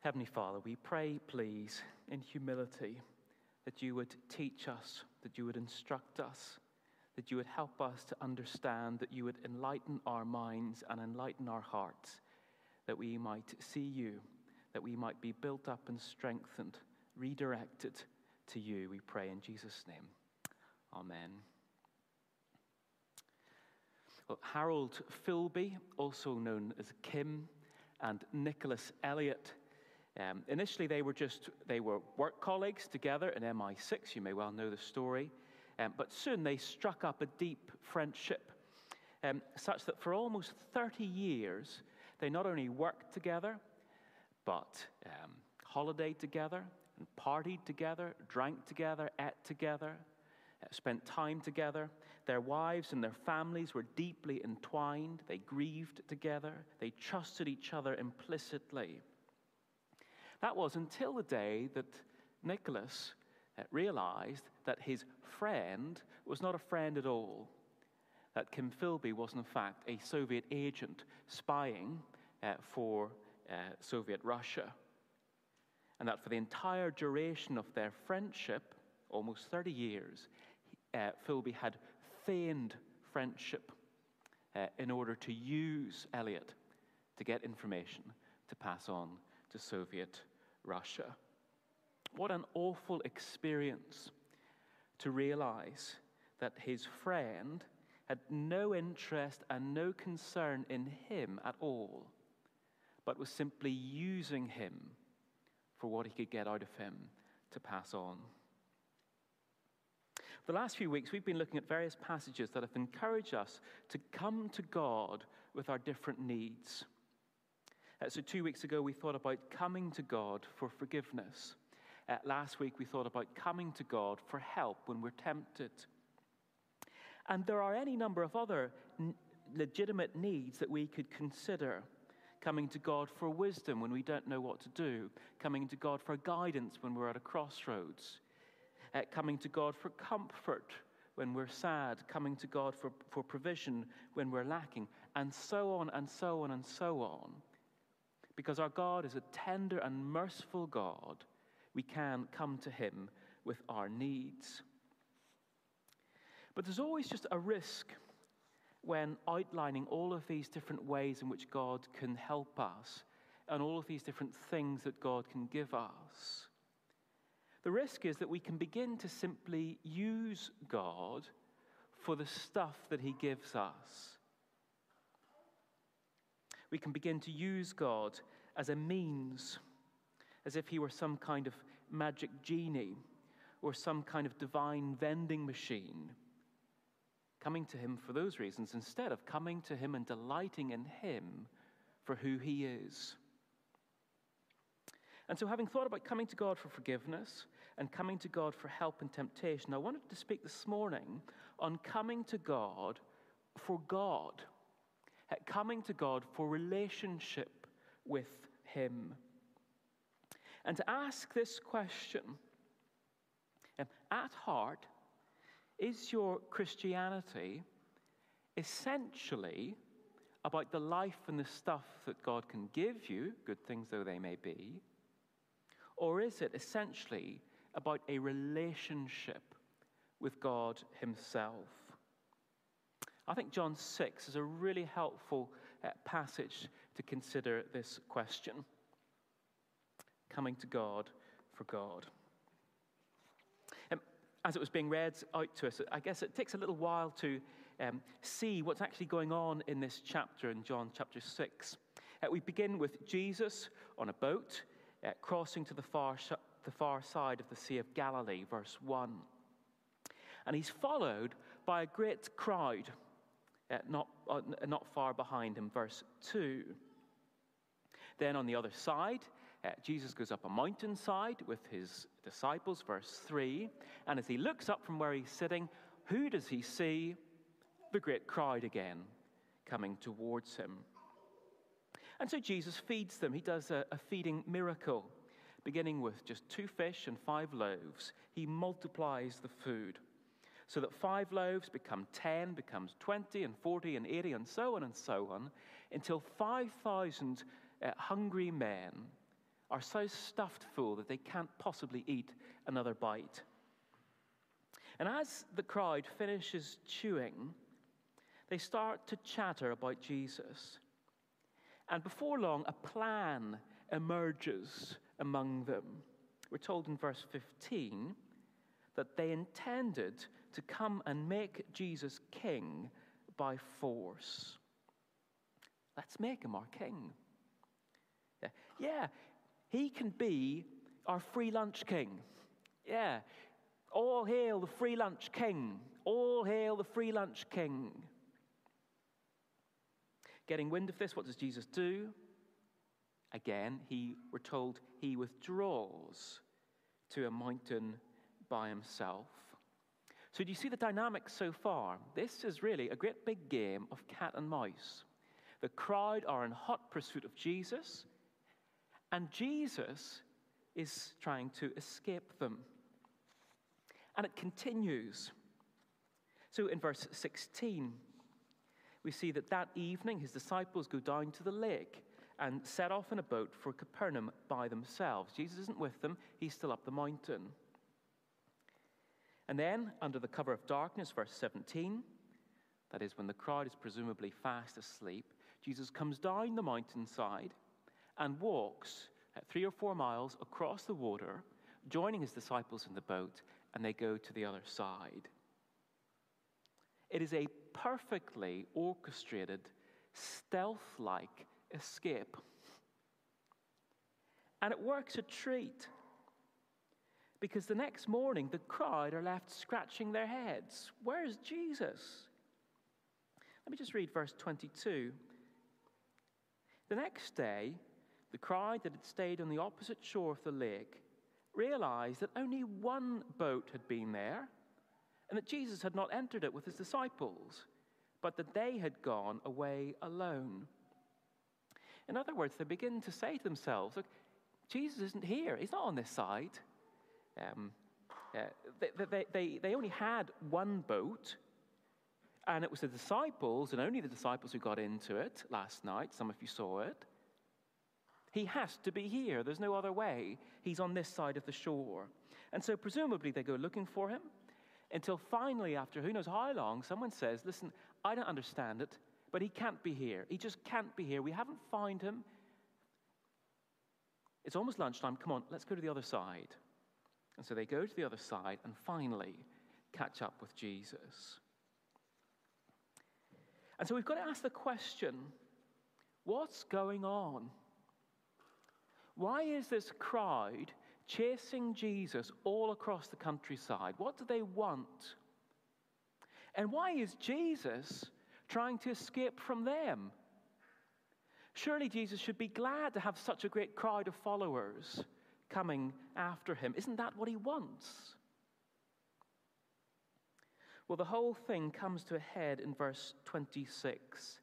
Heavenly Father, we pray, please, in humility, that you would teach us, that you would instruct us, that you would help us to understand, that you would enlighten our minds and enlighten our hearts, that we might see you, that we might be built up and strengthened, redirected to you, we pray in Jesus' name. Amen. Well, Harold Philby, also known as Kim, and Nicholas Elliott um, initially, they were just they were work colleagues together in MI6. You may well know the story, um, but soon they struck up a deep friendship, um, such that for almost 30 years they not only worked together, but um, holidayed together and partied together, drank together, ate together, uh, spent time together. Their wives and their families were deeply entwined. They grieved together. They trusted each other implicitly. That was until the day that Nicholas uh, realized that his friend was not a friend at all. That Kim Philby was, in fact, a Soviet agent spying uh, for uh, Soviet Russia. And that for the entire duration of their friendship, almost 30 years, uh, Philby had feigned friendship uh, in order to use Elliott to get information to pass on to Soviet Russia. What an awful experience to realize that his friend had no interest and no concern in him at all, but was simply using him for what he could get out of him to pass on. The last few weeks, we've been looking at various passages that have encouraged us to come to God with our different needs. Uh, so, two weeks ago, we thought about coming to God for forgiveness. Uh, last week, we thought about coming to God for help when we're tempted. And there are any number of other n- legitimate needs that we could consider. Coming to God for wisdom when we don't know what to do, coming to God for guidance when we're at a crossroads, uh, coming to God for comfort when we're sad, coming to God for, for provision when we're lacking, and so on and so on and so on. Because our God is a tender and merciful God, we can come to Him with our needs. But there's always just a risk when outlining all of these different ways in which God can help us and all of these different things that God can give us. The risk is that we can begin to simply use God for the stuff that He gives us we can begin to use God as a means, as if He were some kind of magic genie or some kind of divine vending machine. Coming to Him for those reasons instead of coming to Him and delighting in Him for who He is. And so, having thought about coming to God for forgiveness and coming to God for help in temptation, I wanted to speak this morning on coming to God for God coming to God for relationship with Him. And to ask this question um, at heart, is your Christianity essentially about the life and the stuff that God can give you, good things though they may be? Or is it essentially about a relationship with God Himself? I think John 6 is a really helpful uh, passage to consider this question coming to God for God. Um, as it was being read out to us, I guess it takes a little while to um, see what's actually going on in this chapter in John chapter 6. Uh, we begin with Jesus on a boat uh, crossing to the far, sh- the far side of the Sea of Galilee, verse 1. And he's followed by a great crowd uh, not, uh, not far behind him, verse 2. Then on the other side, uh, Jesus goes up a mountainside with his disciples, verse 3. And as he looks up from where he's sitting, who does he see? The great crowd again coming towards him. And so Jesus feeds them. He does a, a feeding miracle, beginning with just two fish and five loaves. He multiplies the food so that five loaves become 10, becomes 20, and 40, and 80, and so on and so on, until 5,000 uh, hungry men are so stuffed full that they can't possibly eat another bite. And as the crowd finishes chewing, they start to chatter about Jesus. And before long, a plan emerges among them. We're told in verse 15 that they intended to come and make Jesus king by force. Let's make him our king. Yeah, yeah he can be our free lunch king. Yeah, all hail the free lunch king. All hail the free lunch king. Getting wind of this, what does Jesus do? Again, he, we're told he withdraws to a mountain by himself. So, do you see the dynamics so far? This is really a great big game of cat and mouse. The crowd are in hot pursuit of Jesus, and Jesus is trying to escape them. And it continues. So, in verse 16, we see that that evening his disciples go down to the lake and set off in a boat for Capernaum by themselves. Jesus isn't with them, he's still up the mountain. And then, under the cover of darkness, verse 17, that is when the crowd is presumably fast asleep, Jesus comes down the mountainside and walks uh, three or four miles across the water, joining his disciples in the boat, and they go to the other side. It is a perfectly orchestrated, stealth like escape. And it works a treat because the next morning the crowd are left scratching their heads. Where's Jesus? Let me just read verse 22. The next day, the crowd that had stayed on the opposite shore of the lake realized that only one boat had been there and that Jesus had not entered it with his disciples, but that they had gone away alone. In other words, they begin to say to themselves, Look, Jesus isn't here. He's not on this side. Um, uh, they, they, they, they only had one boat, and it was the disciples, and only the disciples who got into it last night. Some of you saw it. He has to be here. There's no other way. He's on this side of the shore. And so, presumably, they go looking for him until finally, after who knows how long, someone says, Listen, I don't understand it, but he can't be here. He just can't be here. We haven't found him. It's almost lunchtime. Come on, let's go to the other side. And so they go to the other side and finally catch up with Jesus. And so we've got to ask the question what's going on? Why is this crowd chasing Jesus all across the countryside? What do they want? And why is Jesus trying to escape from them? Surely Jesus should be glad to have such a great crowd of followers coming after him. Isn't that what he wants? Well, the whole thing comes to a head in verse 26,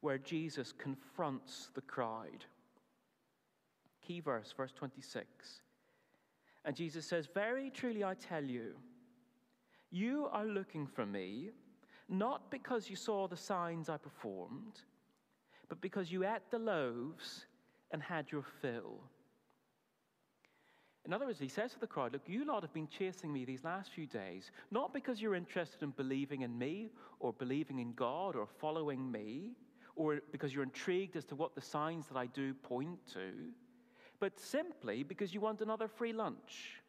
where Jesus confronts the crowd. Key verse, verse 26. And Jesus says, Very truly I tell you, you are looking for me, not because you saw the signs I performed, but because you ate the loaves and had your fill. In other words, he says to the crowd, Look, you lot have been chasing me these last few days, not because you're interested in believing in me or believing in God or following me, or because you're intrigued as to what the signs that I do point to but simply because you want another free lunch.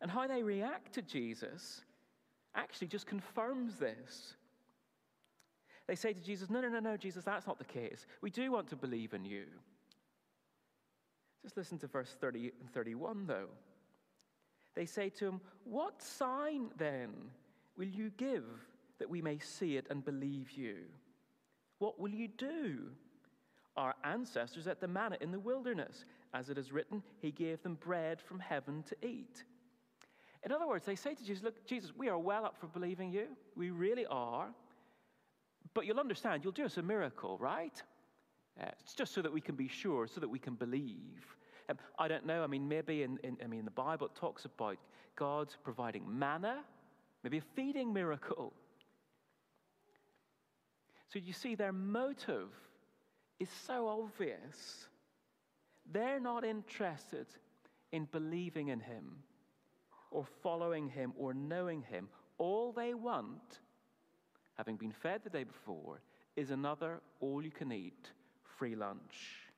And how they react to Jesus actually just confirms this. They say to Jesus, No, no, no, no, Jesus, that's not the case. We do want to believe in you. Just listen to verse 30 and 31, though. They say to him, What sign then will you give that we may see it and believe you? What will you do? our ancestors at the manna in the wilderness. As it is written, He gave them bread from heaven to eat. In other words, they say to Jesus, Look, Jesus, we are well up for believing you. We really are. But you'll understand, you'll do us a miracle, right? Uh, it's just so that we can be sure, so that we can believe. Um, I don't know. I mean, maybe in, in, I mean, the Bible talks about God providing manna, maybe a feeding miracle. So you see, their motive is so obvious. They're not interested in believing in him or following him or knowing him. All they want, having been fed the day before, is another all you can eat free lunch.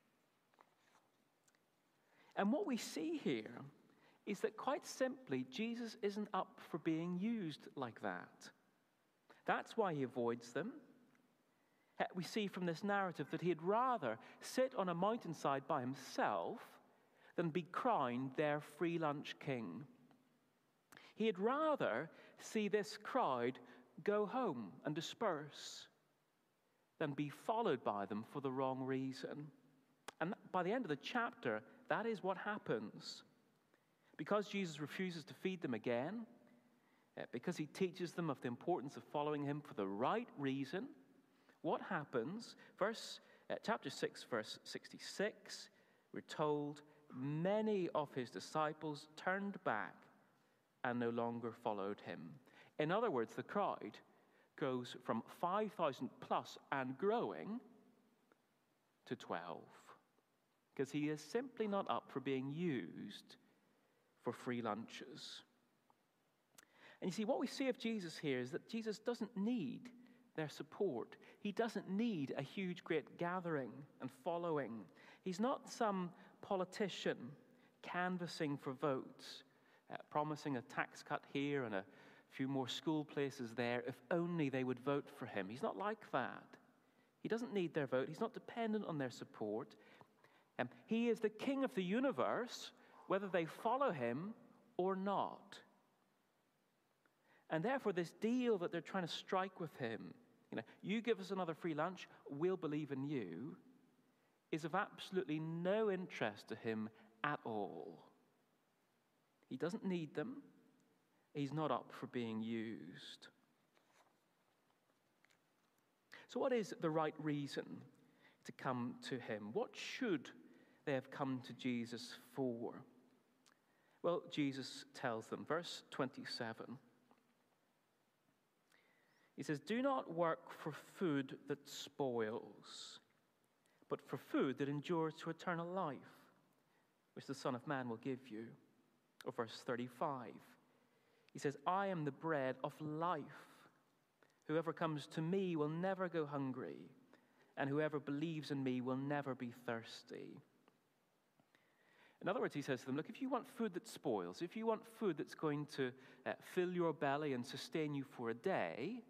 And what we see here is that quite simply, Jesus isn't up for being used like that. That's why he avoids them. We see from this narrative that he'd rather sit on a mountainside by himself than be crowned their free lunch king. He'd rather see this crowd go home and disperse than be followed by them for the wrong reason. And by the end of the chapter, that is what happens. Because Jesus refuses to feed them again, eh, because he teaches them of the importance of following him for the right reason, what happens? Verse uh, chapter 6, verse 66, we're told many of his disciples turned back and no longer followed him. In other words, the crowd goes from 5,000 plus and growing to 12 because he is simply not up for being used for free lunches. And you see, what we see of Jesus here is that Jesus doesn't need their support. He doesn't need a huge, great gathering and following. He's not some politician canvassing for votes, uh, promising a tax cut here and a few more school places there if only they would vote for him. He's not like that. He doesn't need their vote, he's not dependent on their support. Um, he is the king of the universe, whether they follow him or not. And therefore, this deal that they're trying to strike with him, you know, you give us another free lunch, we'll believe in you, is of absolutely no interest to him at all. He doesn't need them, he's not up for being used. So, what is the right reason to come to him? What should they have come to Jesus for? Well, Jesus tells them, verse 27. He says, Do not work for food that spoils, but for food that endures to eternal life, which the Son of Man will give you. Or verse 35. He says, I am the bread of life. Whoever comes to me will never go hungry, and whoever believes in me will never be thirsty. In other words, he says to them, Look, if you want food that spoils, if you want food that's going to uh, fill your belly and sustain you for a day,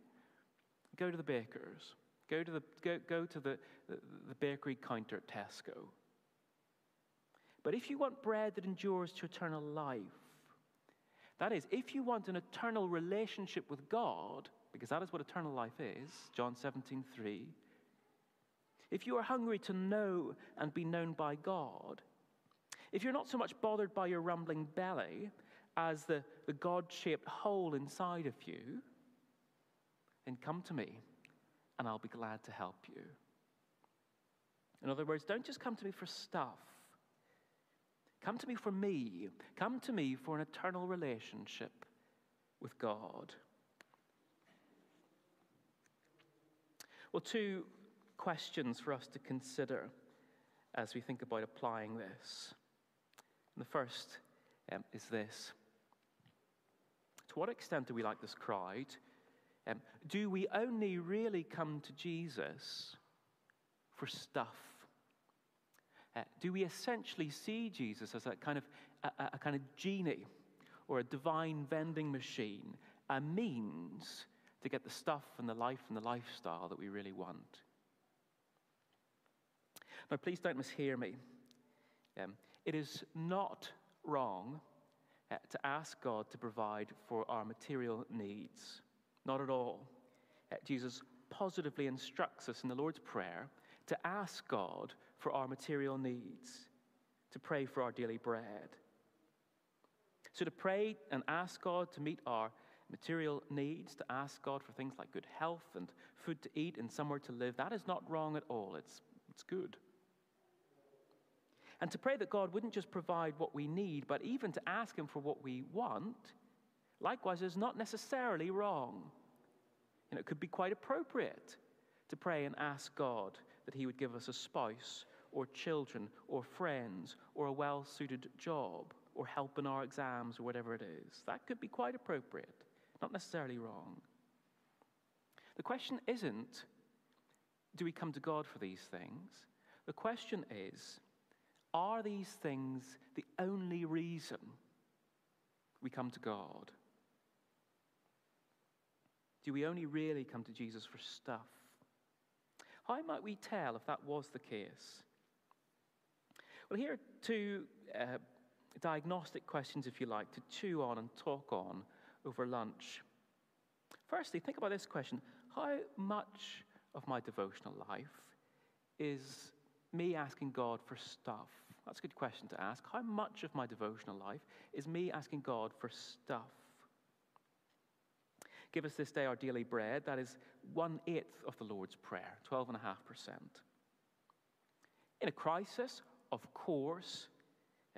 go to the baker's. Go to the, go, go to the, the, the bakery counter at Tesco. But if you want bread that endures to eternal life, that is, if you want an eternal relationship with God, because that is what eternal life is, John 17, 3. If you are hungry to know and be known by God, if you're not so much bothered by your rumbling belly as the, the God shaped hole inside of you, then come to me and I'll be glad to help you. In other words, don't just come to me for stuff. Come to me for me. Come to me for an eternal relationship with God. Well, two questions for us to consider as we think about applying this. And the first um, is this To what extent do we like this crowd? Um, do we only really come to Jesus for stuff? Uh, do we essentially see Jesus as a kind of a, a kind of genie or a divine vending machine, a means to get the stuff and the life and the lifestyle that we really want? Now, please don't mishear me. Um, it is not wrong uh, to ask God to provide for our material needs. Not at all. Uh, Jesus positively instructs us in the Lord's Prayer to ask God for our material needs, to pray for our daily bread. So, to pray and ask God to meet our material needs, to ask God for things like good health and food to eat and somewhere to live, that is not wrong at all. It's, it's good. And to pray that God wouldn't just provide what we need, but even to ask Him for what we want, likewise, is not necessarily wrong. Know, it could be quite appropriate to pray and ask God that He would give us a spouse or children or friends or a well suited job or help in our exams or whatever it is. That could be quite appropriate, not necessarily wrong. The question isn't, do we come to God for these things? The question is, are these things the only reason we come to God? Do we only really come to Jesus for stuff? How might we tell if that was the case? Well, here are two uh, diagnostic questions, if you like, to chew on and talk on over lunch. Firstly, think about this question How much of my devotional life is me asking God for stuff? That's a good question to ask. How much of my devotional life is me asking God for stuff? Give us this day our daily bread. That is one eighth of the Lord's Prayer, 12.5%. In a crisis, of course,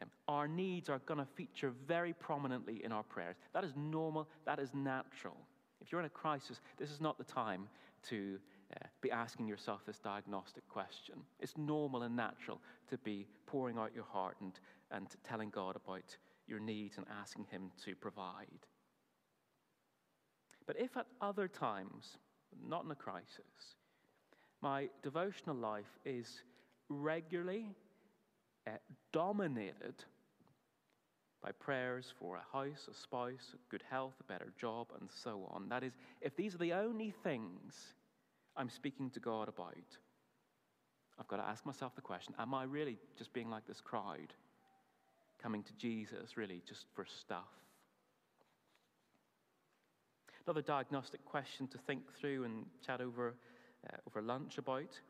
um, our needs are going to feature very prominently in our prayers. That is normal, that is natural. If you're in a crisis, this is not the time to uh, be asking yourself this diagnostic question. It's normal and natural to be pouring out your heart and, and telling God about your needs and asking Him to provide. But if at other times, not in a crisis, my devotional life is regularly uh, dominated by prayers for a house, a spouse, good health, a better job, and so on. That is, if these are the only things I'm speaking to God about, I've got to ask myself the question Am I really just being like this crowd, coming to Jesus really just for stuff? Another diagnostic question to think through and chat over, uh, over lunch about.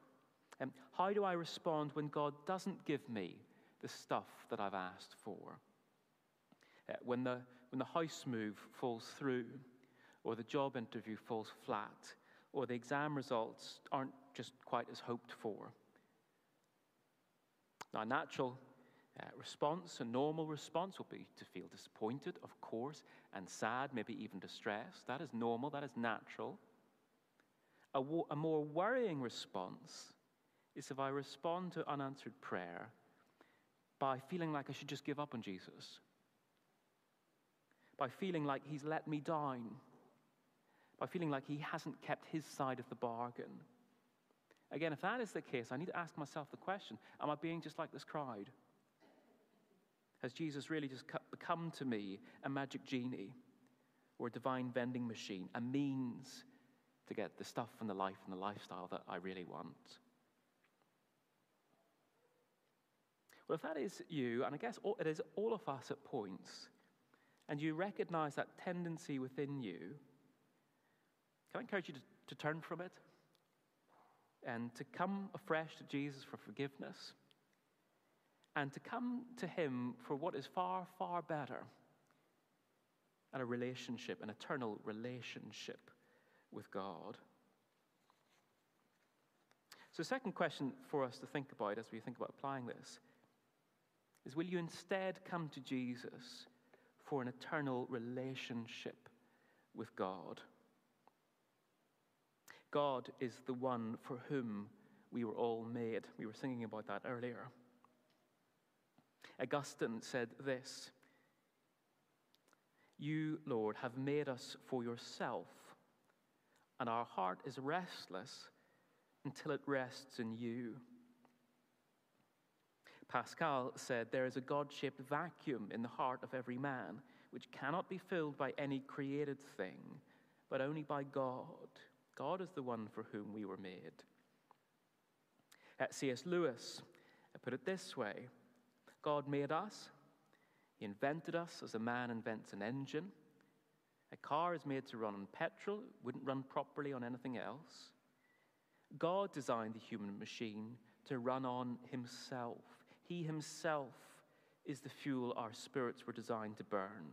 Um, how do I respond when God doesn't give me the stuff that I've asked for? Uh, when, the, when the house move falls through, or the job interview falls flat, or the exam results aren't just quite as hoped for. Now, a natural uh, response, a normal response, will be to feel disappointed, of course, and sad, maybe even distressed. That is normal, that is natural. A, wo- a more worrying response is if I respond to unanswered prayer by feeling like I should just give up on Jesus, by feeling like he's let me down, by feeling like he hasn't kept his side of the bargain. Again, if that is the case, I need to ask myself the question Am I being just like this crowd? Has Jesus really just become to me a magic genie or a divine vending machine, a means to get the stuff and the life and the lifestyle that I really want? Well, if that is you, and I guess it is all of us at points, and you recognize that tendency within you, can I encourage you to, to turn from it and to come afresh to Jesus for forgiveness and to come to Him for what is far, far better and a relationship, an eternal relationship with God. So, second question for us to think about as we think about applying this is will you instead come to Jesus for an eternal relationship with God? God is the one for whom we were all made. We were singing about that earlier. Augustine said this You, Lord, have made us for yourself, and our heart is restless until it rests in you. Pascal said, There is a God shaped vacuum in the heart of every man, which cannot be filled by any created thing, but only by God. God is the one for whom we were made. At C.S. Lewis I put it this way God made us, He invented us as a man invents an engine. A car is made to run on petrol, it wouldn't run properly on anything else. God designed the human machine to run on Himself. He Himself is the fuel our spirits were designed to burn,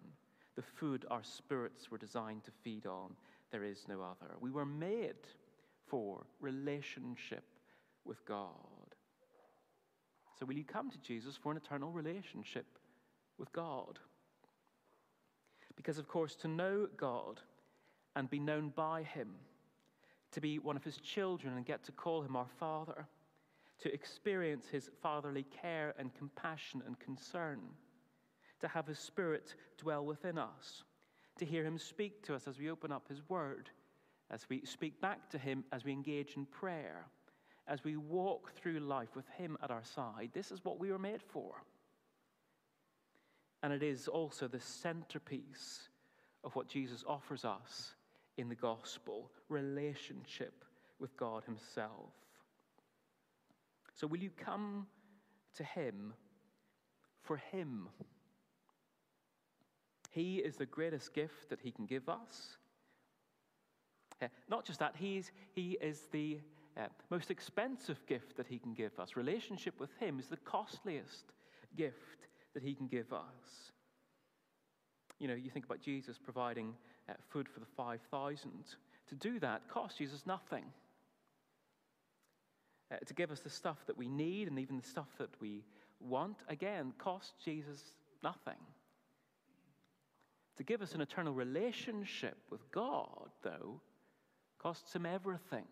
the food our spirits were designed to feed on. There is no other. We were made for relationship with God. So, will you come to Jesus for an eternal relationship with God? Because, of course, to know God and be known by Him, to be one of His children and get to call Him our Father, to experience his fatherly care and compassion and concern, to have his spirit dwell within us, to hear him speak to us as we open up his word, as we speak back to him, as we engage in prayer, as we walk through life with him at our side. This is what we were made for. And it is also the centerpiece of what Jesus offers us in the gospel relationship with God Himself. So, will you come to Him for Him? He is the greatest gift that He can give us. Not just that, he's, He is the uh, most expensive gift that He can give us. Relationship with Him is the costliest gift that He can give us. You know, you think about Jesus providing uh, food for the 5,000. To do that cost Jesus nothing. Uh, to give us the stuff that we need and even the stuff that we want, again, cost Jesus nothing. To give us an eternal relationship with God, though, costs him everything.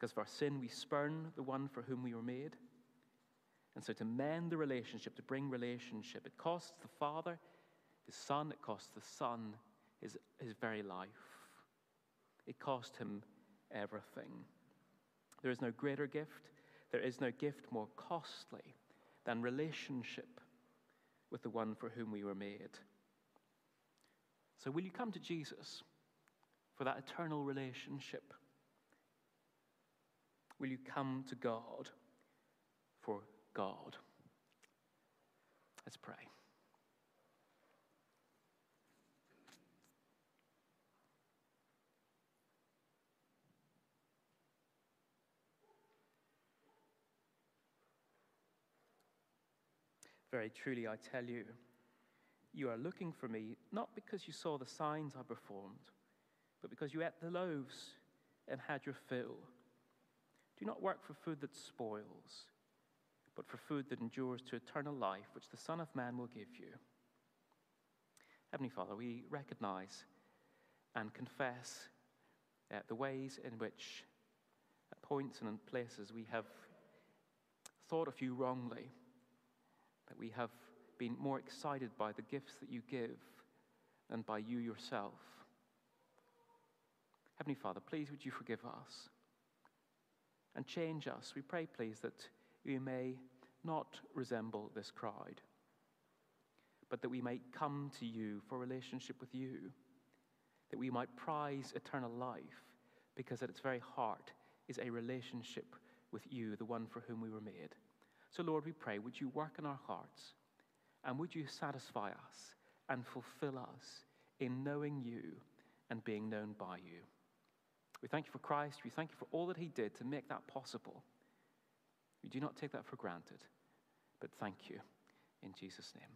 Because of our sin, we spurn the one for whom we were made. And so, to mend the relationship, to bring relationship, it costs the Father, his Son, it costs the Son his, his very life. It cost him everything. There is no greater gift, there is no gift more costly than relationship with the one for whom we were made. So, will you come to Jesus for that eternal relationship? Will you come to God for God. Let's pray. Very truly, I tell you, you are looking for me not because you saw the signs I performed, but because you ate the loaves and had your fill. Do not work for food that spoils but for food that endures to eternal life, which the Son of Man will give you. Heavenly Father, we recognize and confess uh, the ways in which, at points and in places, we have thought of you wrongly, that we have been more excited by the gifts that you give than by you yourself. Heavenly Father, please would you forgive us and change us. We pray, please, that we may not resemble this crowd, but that we might come to you for relationship with you, that we might prize eternal life, because at its very heart is a relationship with you, the one for whom we were made. So, Lord, we pray, would you work in our hearts and would you satisfy us and fulfill us in knowing you and being known by you? We thank you for Christ. We thank you for all that he did to make that possible. We do not take that for granted, but thank you in Jesus' name.